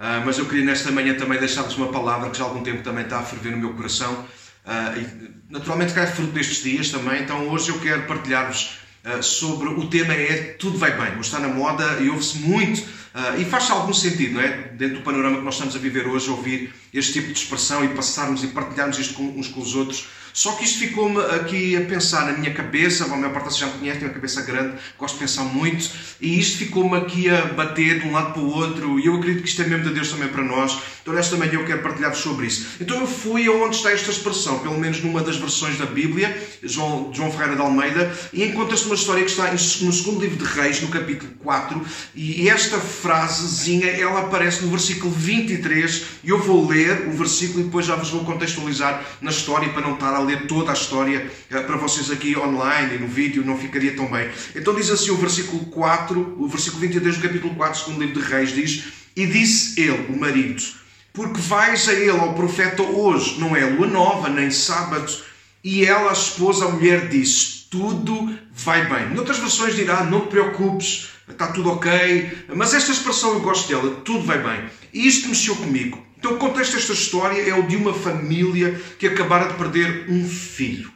Uh, mas eu queria nesta manhã também deixar-vos uma palavra que já há algum tempo também está a ferver no meu coração. Uh, e, naturalmente cai fruto destes dias também, então hoje eu quero partilhar-vos uh, sobre o tema é Tudo vai bem. Hoje está na moda e ouve-se muito e faz algum sentido, não é? Dentro do panorama que nós estamos a viver hoje, ouvir este tipo de expressão e passarmos e partilharmos isto uns com os outros só que isto ficou-me aqui a pensar na minha cabeça, a maior parte já me conhece, tenho uma cabeça grande, gosto de pensar muito, e isto ficou-me aqui a bater de um lado para o outro, e eu acredito que isto é mesmo de Deus também para nós. Então, nesta manhã eu quero partilhar-vos sobre isso. Então, eu fui aonde está esta expressão, pelo menos numa das versões da Bíblia, João, João Ferreira de Almeida, e encontra-se uma história que está no segundo livro de Reis, no capítulo 4, e esta frasezinha, ela aparece no versículo 23, e eu vou ler o versículo e depois já vos vou contextualizar na história para não estar a ler toda a história eh, para vocês aqui online e no vídeo, não ficaria tão bem. Então diz assim o versículo 4, o versículo 23 do capítulo 4, segundo livro de Reis, diz: E disse ele, o marido, porque vais a ele, ao profeta, hoje, não é lua nova, nem sábado. E ela, a esposa, a mulher, disse: Tudo vai bem. Noutras versões dirá: Não te preocupes, está tudo ok. Mas esta expressão eu gosto dela: Tudo vai bem. E isto mexeu comigo. Então, o contexto desta história é o de uma família que acabara de perder um filho.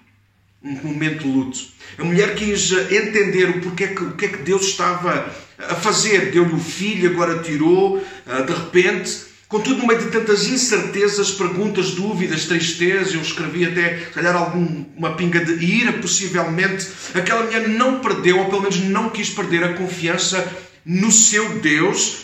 Um momento de luto. A mulher quis entender o porquê que, o que é que Deus estava a fazer. Deu-lhe o filho, agora tirou, ah, de repente. Contudo, no meio de tantas incertezas, perguntas, dúvidas, tristeza, eu escrevi até, se calhar, alguma pinga de ira, possivelmente, aquela mulher não perdeu, ou pelo menos não quis perder a confiança no seu Deus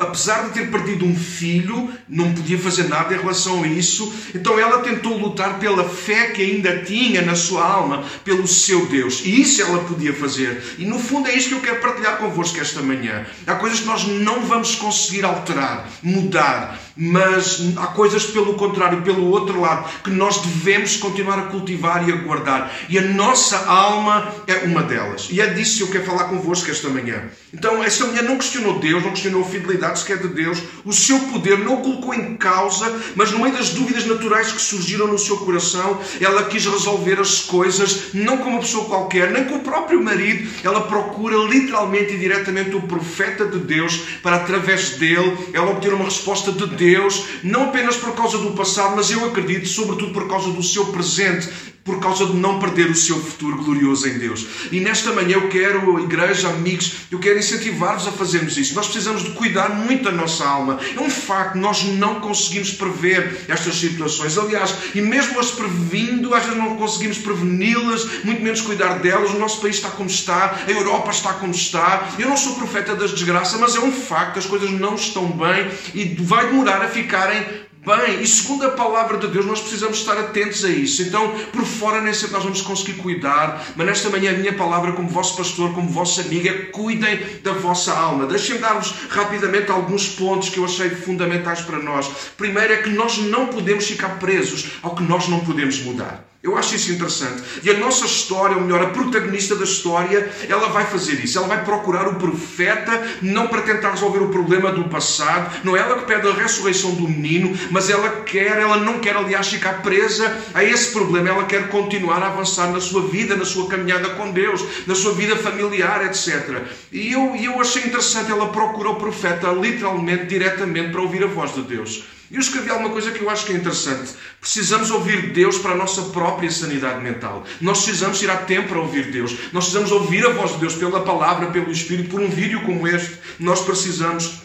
apesar de ter perdido um filho, não podia fazer nada em relação a isso. Então ela tentou lutar pela fé que ainda tinha na sua alma, pelo seu Deus. E isso ela podia fazer. E no fundo é isso que eu quero partilhar convosco esta manhã. Há coisas que nós não vamos conseguir alterar, mudar mas há coisas pelo contrário, pelo outro lado, que nós devemos continuar a cultivar e a guardar. E a nossa alma é uma delas. E é disso que eu quero falar convosco esta manhã. Então, esta mulher não questionou Deus, não questionou a fidelidade sequer de Deus, o seu poder não o colocou em causa, mas no meio das dúvidas naturais que surgiram no seu coração, ela quis resolver as coisas, não com uma pessoa qualquer, nem com o próprio marido, ela procura literalmente e diretamente o profeta de Deus para, através dele, ela obter uma resposta de Deus Deus, não apenas por causa do passado, mas eu acredito, sobretudo por causa do seu presente, por causa de não perder o seu futuro glorioso em Deus. E nesta manhã eu quero, igreja, amigos, eu quero incentivar-vos a fazermos isso. Nós precisamos de cuidar muito da nossa alma. É um facto, nós não conseguimos prever estas situações. Aliás, e mesmo as previndo, às vezes não conseguimos preveni-las, muito menos cuidar delas. O nosso país está como está, a Europa está como está. Eu não sou profeta das desgraças, mas é um facto, as coisas não estão bem e vai demorar a ficarem bem. E segundo a palavra de Deus, nós precisamos estar atentos a isso. Então, por fora, nem sempre nós vamos conseguir cuidar, mas nesta manhã a minha palavra, como vosso pastor, como vossa amiga, cuidem da vossa alma. Deixem-me dar-vos rapidamente alguns pontos que eu achei fundamentais para nós. Primeiro é que nós não podemos ficar presos ao que nós não podemos mudar. Eu acho isso interessante. E a nossa história, ou melhor, a protagonista da história, ela vai fazer isso. Ela vai procurar o profeta, não para tentar resolver o problema do passado. Não é ela que pede a ressurreição do menino, mas ela quer, ela não quer, aliás, ficar presa a esse problema. Ela quer continuar a avançar na sua vida, na sua caminhada com Deus, na sua vida familiar, etc. E eu, eu achei interessante, ela procura o profeta literalmente, diretamente, para ouvir a voz de Deus. E eu escrevi alguma coisa que eu acho que é interessante. Precisamos ouvir Deus para a nossa própria sanidade mental. Nós precisamos tirar tempo para ouvir Deus. Nós precisamos ouvir a voz de Deus pela palavra, pelo Espírito, por um vídeo como este. Nós precisamos,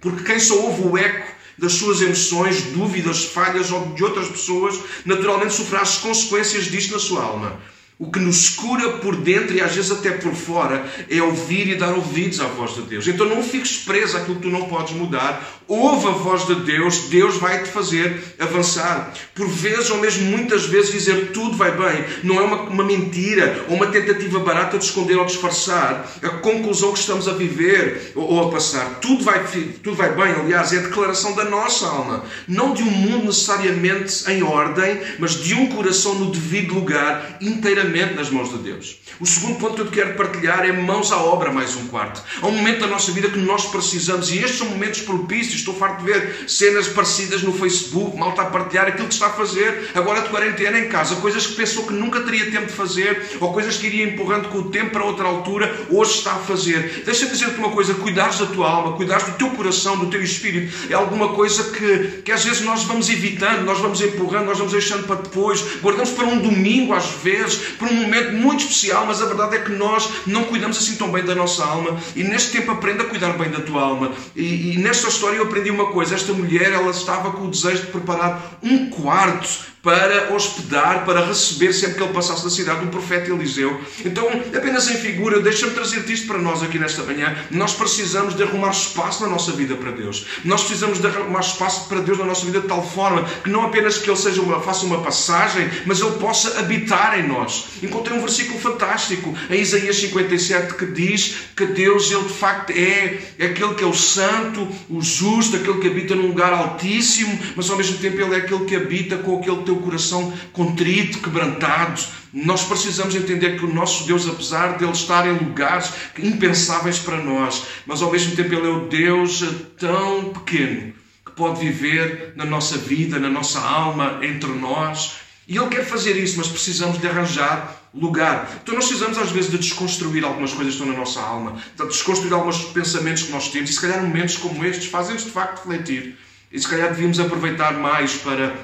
porque quem só ouve o eco das suas emoções, dúvidas, falhas ou de outras pessoas, naturalmente sofrerá as consequências disto na sua alma. O que nos cura por dentro e às vezes até por fora é ouvir e dar ouvidos à voz de Deus. Então não fiques preso àquilo que tu não podes mudar. Ouve a voz de Deus, Deus vai te fazer avançar. Por vezes, ou mesmo muitas vezes, dizer tudo vai bem não é uma, uma mentira ou uma tentativa barata de esconder ou disfarçar a conclusão que estamos a viver ou, ou a passar. Tudo vai, tudo vai bem, aliás, é a declaração da nossa alma. Não de um mundo necessariamente em ordem, mas de um coração no devido lugar, inteiramente inteiramente nas mãos de Deus. O segundo ponto que eu te quero partilhar é mãos à obra, mais um quarto. Há um momento da nossa vida que nós precisamos, e estes são momentos propícios. Estou farto de ver cenas parecidas no Facebook, mal está a partilhar aquilo que está a fazer agora de quarentena em casa, coisas que pensou que nunca teria tempo de fazer, ou coisas que iria empurrando com o tempo para outra altura, hoje está a fazer. Deixa-me dizer-te uma coisa: cuidares da tua alma, cuidares do teu coração, do teu espírito, é alguma coisa que, que às vezes nós vamos evitando, nós vamos empurrando, nós vamos deixando para depois, guardamos para um domingo às vezes, para um momento muito especial, mas a verdade é que nós não cuidamos assim tão bem da nossa alma e neste tempo aprenda a cuidar bem da tua alma. E, e nesta história eu aprendi uma coisa: esta mulher ela estava com o desejo de preparar um quarto para hospedar, para receber sempre que ele passasse da cidade um profeta Eliseu. Então, apenas em figura, deixa-me trazer-te isto para nós aqui nesta manhã. Nós precisamos de arrumar espaço na nossa vida para Deus. Nós precisamos de arrumar espaço para Deus na nossa vida de tal forma que não apenas que Ele seja uma, faça uma passagem, mas Ele possa habitar em nós. Encontrei um versículo fantástico em Isaías 57 que diz que Deus, Ele de facto é, é aquele que é o santo, o justo, aquele que habita num lugar altíssimo, mas ao mesmo tempo Ele é aquele que habita com aquele teu coração contrito, quebrantado. Nós precisamos entender que o nosso Deus, apesar de Ele estar em lugares impensáveis para nós, mas ao mesmo tempo Ele é o Deus tão pequeno que pode viver na nossa vida, na nossa alma, entre nós. E Ele quer fazer isso, mas precisamos de arranjar lugar. Então nós precisamos às vezes de desconstruir algumas coisas que estão na nossa alma, de desconstruir alguns pensamentos que nós temos, e se calhar momentos como estes fazem-nos de facto refletir. E se calhar devíamos aproveitar mais para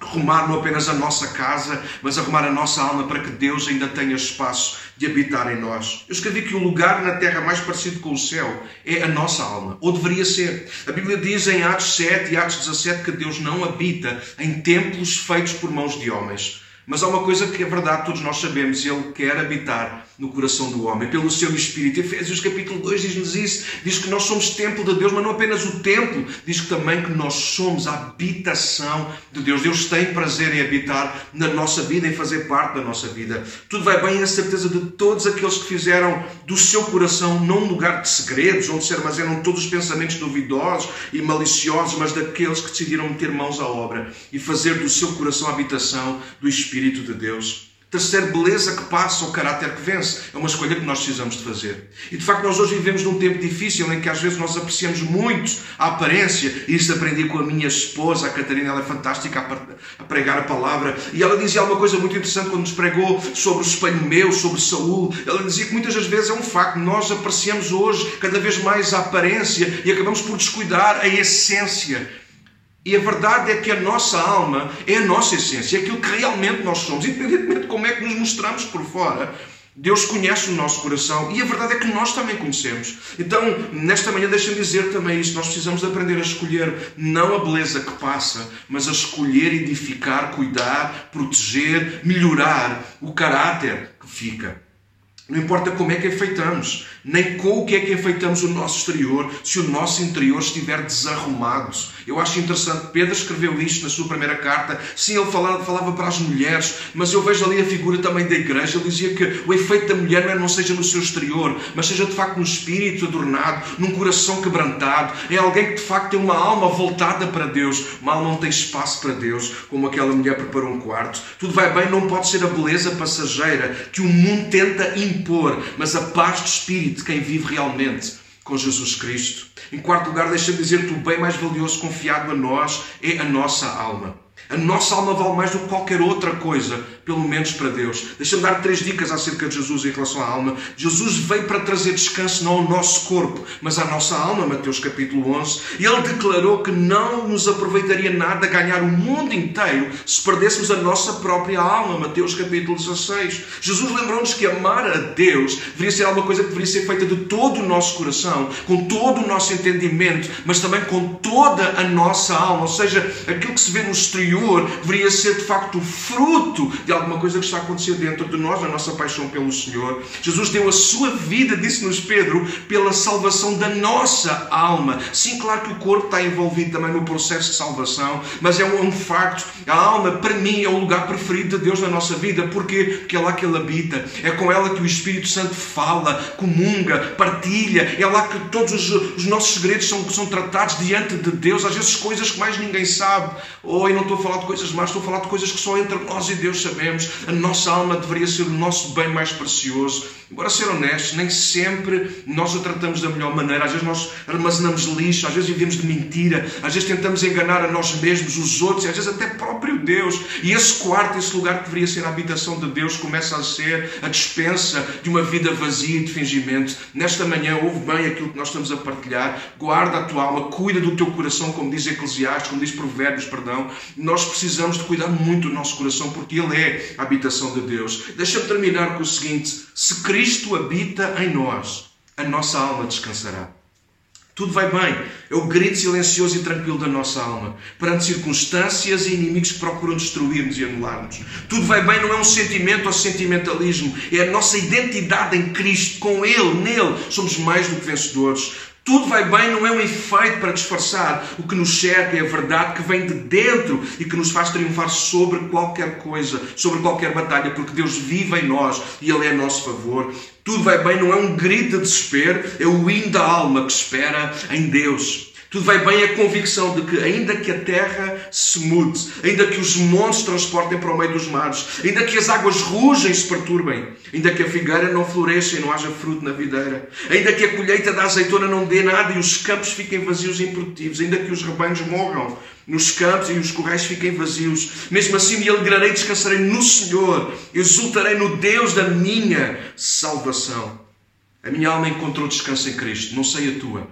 arrumar não apenas a nossa casa, mas arrumar a nossa alma para que Deus ainda tenha espaço de habitar em nós. Eu escrevi que o lugar na terra mais parecido com o céu é a nossa alma, ou deveria ser. A Bíblia diz em Atos 7 e Atos 17 que Deus não habita em templos feitos por mãos de homens. Mas há uma coisa que é verdade, todos nós sabemos, Ele quer habitar no coração do homem, pelo seu Espírito. Efésios capítulo 2 diz-nos isso, diz que nós somos templo de Deus, mas não apenas o templo, diz que também que nós somos a habitação de Deus. Deus tem prazer em habitar na nossa vida, em fazer parte da nossa vida. Tudo vai bem, a certeza de todos aqueles que fizeram do seu coração não um lugar de segredos, onde se armazenam todos os pensamentos duvidosos e maliciosos, mas daqueles que decidiram meter mãos à obra e fazer do seu coração a habitação do Espírito de Deus. Terceiro, beleza que passa ou caráter que vence. É uma escolha que nós precisamos de fazer. E de facto, nós hoje vivemos num tempo difícil em que às vezes nós apreciamos muito a aparência. E isso aprendi com a minha esposa, a Catarina, ela é fantástica a pregar a palavra. E ela dizia alguma coisa muito interessante quando nos pregou sobre o espelho meu, sobre Saúl. Ela dizia que muitas das vezes é um facto. Nós apreciamos hoje cada vez mais a aparência e acabamos por descuidar a essência e a verdade é que a nossa alma é a nossa essência, é aquilo que realmente nós somos, independentemente de como é que nos mostramos por fora. Deus conhece o nosso coração e a verdade é que nós também conhecemos. Então, nesta manhã, deixa-me dizer também isto: nós precisamos aprender a escolher não a beleza que passa, mas a escolher edificar, cuidar, proteger, melhorar o caráter que fica. Não importa como é que enfeitamos, nem com o que é que enfeitamos o nosso exterior, se o nosso interior estiver desarrumado. Eu acho interessante, Pedro escreveu isto na sua primeira carta. Sim, ele falava, falava para as mulheres, mas eu vejo ali a figura também da igreja. Ele dizia que o efeito da mulher não, é, não seja no seu exterior, mas seja de facto no espírito adornado, num coração quebrantado. É alguém que de facto tem uma alma voltada para Deus. Uma alma não tem espaço para Deus, como aquela mulher preparou um quarto. Tudo vai bem, não pode ser a beleza passageira que o mundo tenta impor impor, mas a paz de espírito de quem vive realmente com Jesus Cristo. Em quarto lugar, deixa-me dizer-te: o bem mais valioso confiado a nós é a nossa alma. A nossa alma vale mais do que qualquer outra coisa, pelo menos para Deus. Deixa-me dar três dicas acerca de Jesus em relação à alma. Jesus veio para trazer descanso não ao nosso corpo, mas à nossa alma, Mateus capítulo 11. Ele declarou que não nos aproveitaria nada ganhar o mundo inteiro se perdêssemos a nossa própria alma, Mateus capítulo 16. Jesus lembrou-nos que amar a Deus deveria ser alguma coisa que deveria ser feita de todo o nosso coração, com todo o nosso entendimento, mas também com toda a nossa alma, ou seja, aquilo que se vê no exterior deveria ser de facto o fruto de alguma coisa que está a acontecer dentro de nós, a nossa paixão pelo Senhor. Jesus deu a sua vida, disse-nos Pedro, pela salvação da nossa alma. Sim, claro que o corpo está envolvido também no processo de salvação, mas é um, facto. A alma, para mim, é o lugar preferido de Deus na nossa vida. Porquê? Porque é lá que Ele habita. É com ela que o Espírito Santo fala, comunga, partilha. É lá que todos os, os nossos segredos são, são tratados diante de Deus. Às vezes coisas que mais ninguém sabe. Oh, eu não estou falar de coisas más, estou a falar de coisas que só entre nós e Deus sabemos. A nossa alma deveria ser o nosso bem mais precioso. Embora ser honestos, nem sempre nós a tratamos da melhor maneira. Às vezes nós armazenamos lixo, às vezes vivemos de mentira, às vezes tentamos enganar a nós mesmos, os outros, e às vezes até próprio Deus. E esse quarto, esse lugar que deveria ser a habitação de Deus, começa a ser a dispensa de uma vida vazia e de fingimento. Nesta manhã, ouve bem aquilo que nós estamos a partilhar. Guarda a tua alma, cuida do teu coração, como diz Eclesiastes, como diz Provérbios, perdão. Nós precisamos de cuidar muito do nosso coração, porque ele é a habitação de Deus. Deixa-me terminar com o seguinte: se Cristo habita em nós, a nossa alma descansará. Tudo vai bem. É o grito silencioso e tranquilo da nossa alma, perante circunstâncias e inimigos que procuram destruir-nos e anular-nos. Tudo vai bem não é um sentimento ou sentimentalismo, é a nossa identidade em Cristo, com Ele, nele, somos mais do que vencedores. Tudo vai bem não é um efeito para disfarçar. O que nos cerca é a verdade que vem de dentro e que nos faz triunfar sobre qualquer coisa, sobre qualquer batalha, porque Deus vive em nós e Ele é a nosso favor. Tudo vai bem não é um grito de desespero, é o hino da alma que espera em Deus. Tudo vai bem a convicção de que, ainda que a terra se mude, ainda que os montes transportem para o meio dos mares, ainda que as águas rugem e se perturbem, ainda que a figueira não floresça e não haja fruto na videira, ainda que a colheita da azeitona não dê nada e os campos fiquem vazios e improdutivos, ainda que os rebanhos morram nos campos e os corrais fiquem vazios, mesmo assim me alegrarei e descansarei no Senhor, exultarei no Deus da minha salvação. A minha alma encontrou descanso em Cristo, não sei a tua.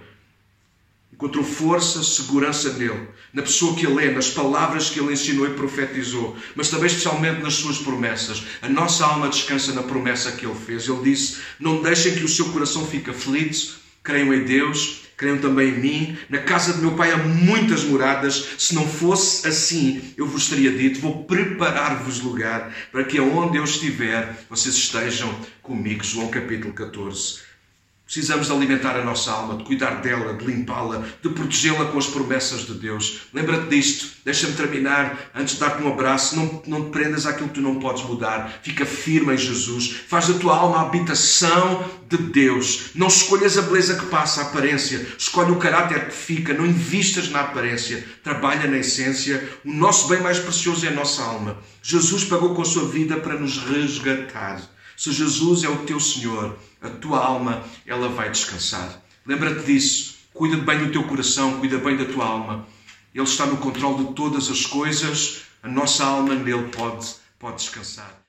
Encontrou força, segurança nele, na pessoa que ele é, nas palavras que ele ensinou e profetizou, mas também especialmente nas suas promessas. A nossa alma descansa na promessa que ele fez. Ele disse: Não deixem que o seu coração fique aflito, creiam em Deus, creiam também em mim. Na casa de meu pai há muitas moradas. Se não fosse assim, eu vos teria dito: Vou preparar-vos lugar para que aonde eu estiver, vocês estejam comigo. João capítulo 14. Precisamos de alimentar a nossa alma, de cuidar dela, de limpá-la, de protegê-la com as promessas de Deus. Lembra-te disto. Deixa-me terminar antes de dar-te um abraço. Não, não te prendas àquilo que tu não podes mudar. Fica firme em Jesus. Faz da tua alma a habitação de Deus. Não escolhas a beleza que passa, a aparência. Escolhe o caráter que fica. Não investas na aparência. Trabalha na essência. O nosso bem mais precioso é a nossa alma. Jesus pagou com a sua vida para nos resgatar. Se Jesus é o teu Senhor, a tua alma ela vai descansar. Lembra-te disso. Cuida bem do teu coração, cuida bem da tua alma. Ele está no controle de todas as coisas. A nossa alma nele pode, pode descansar.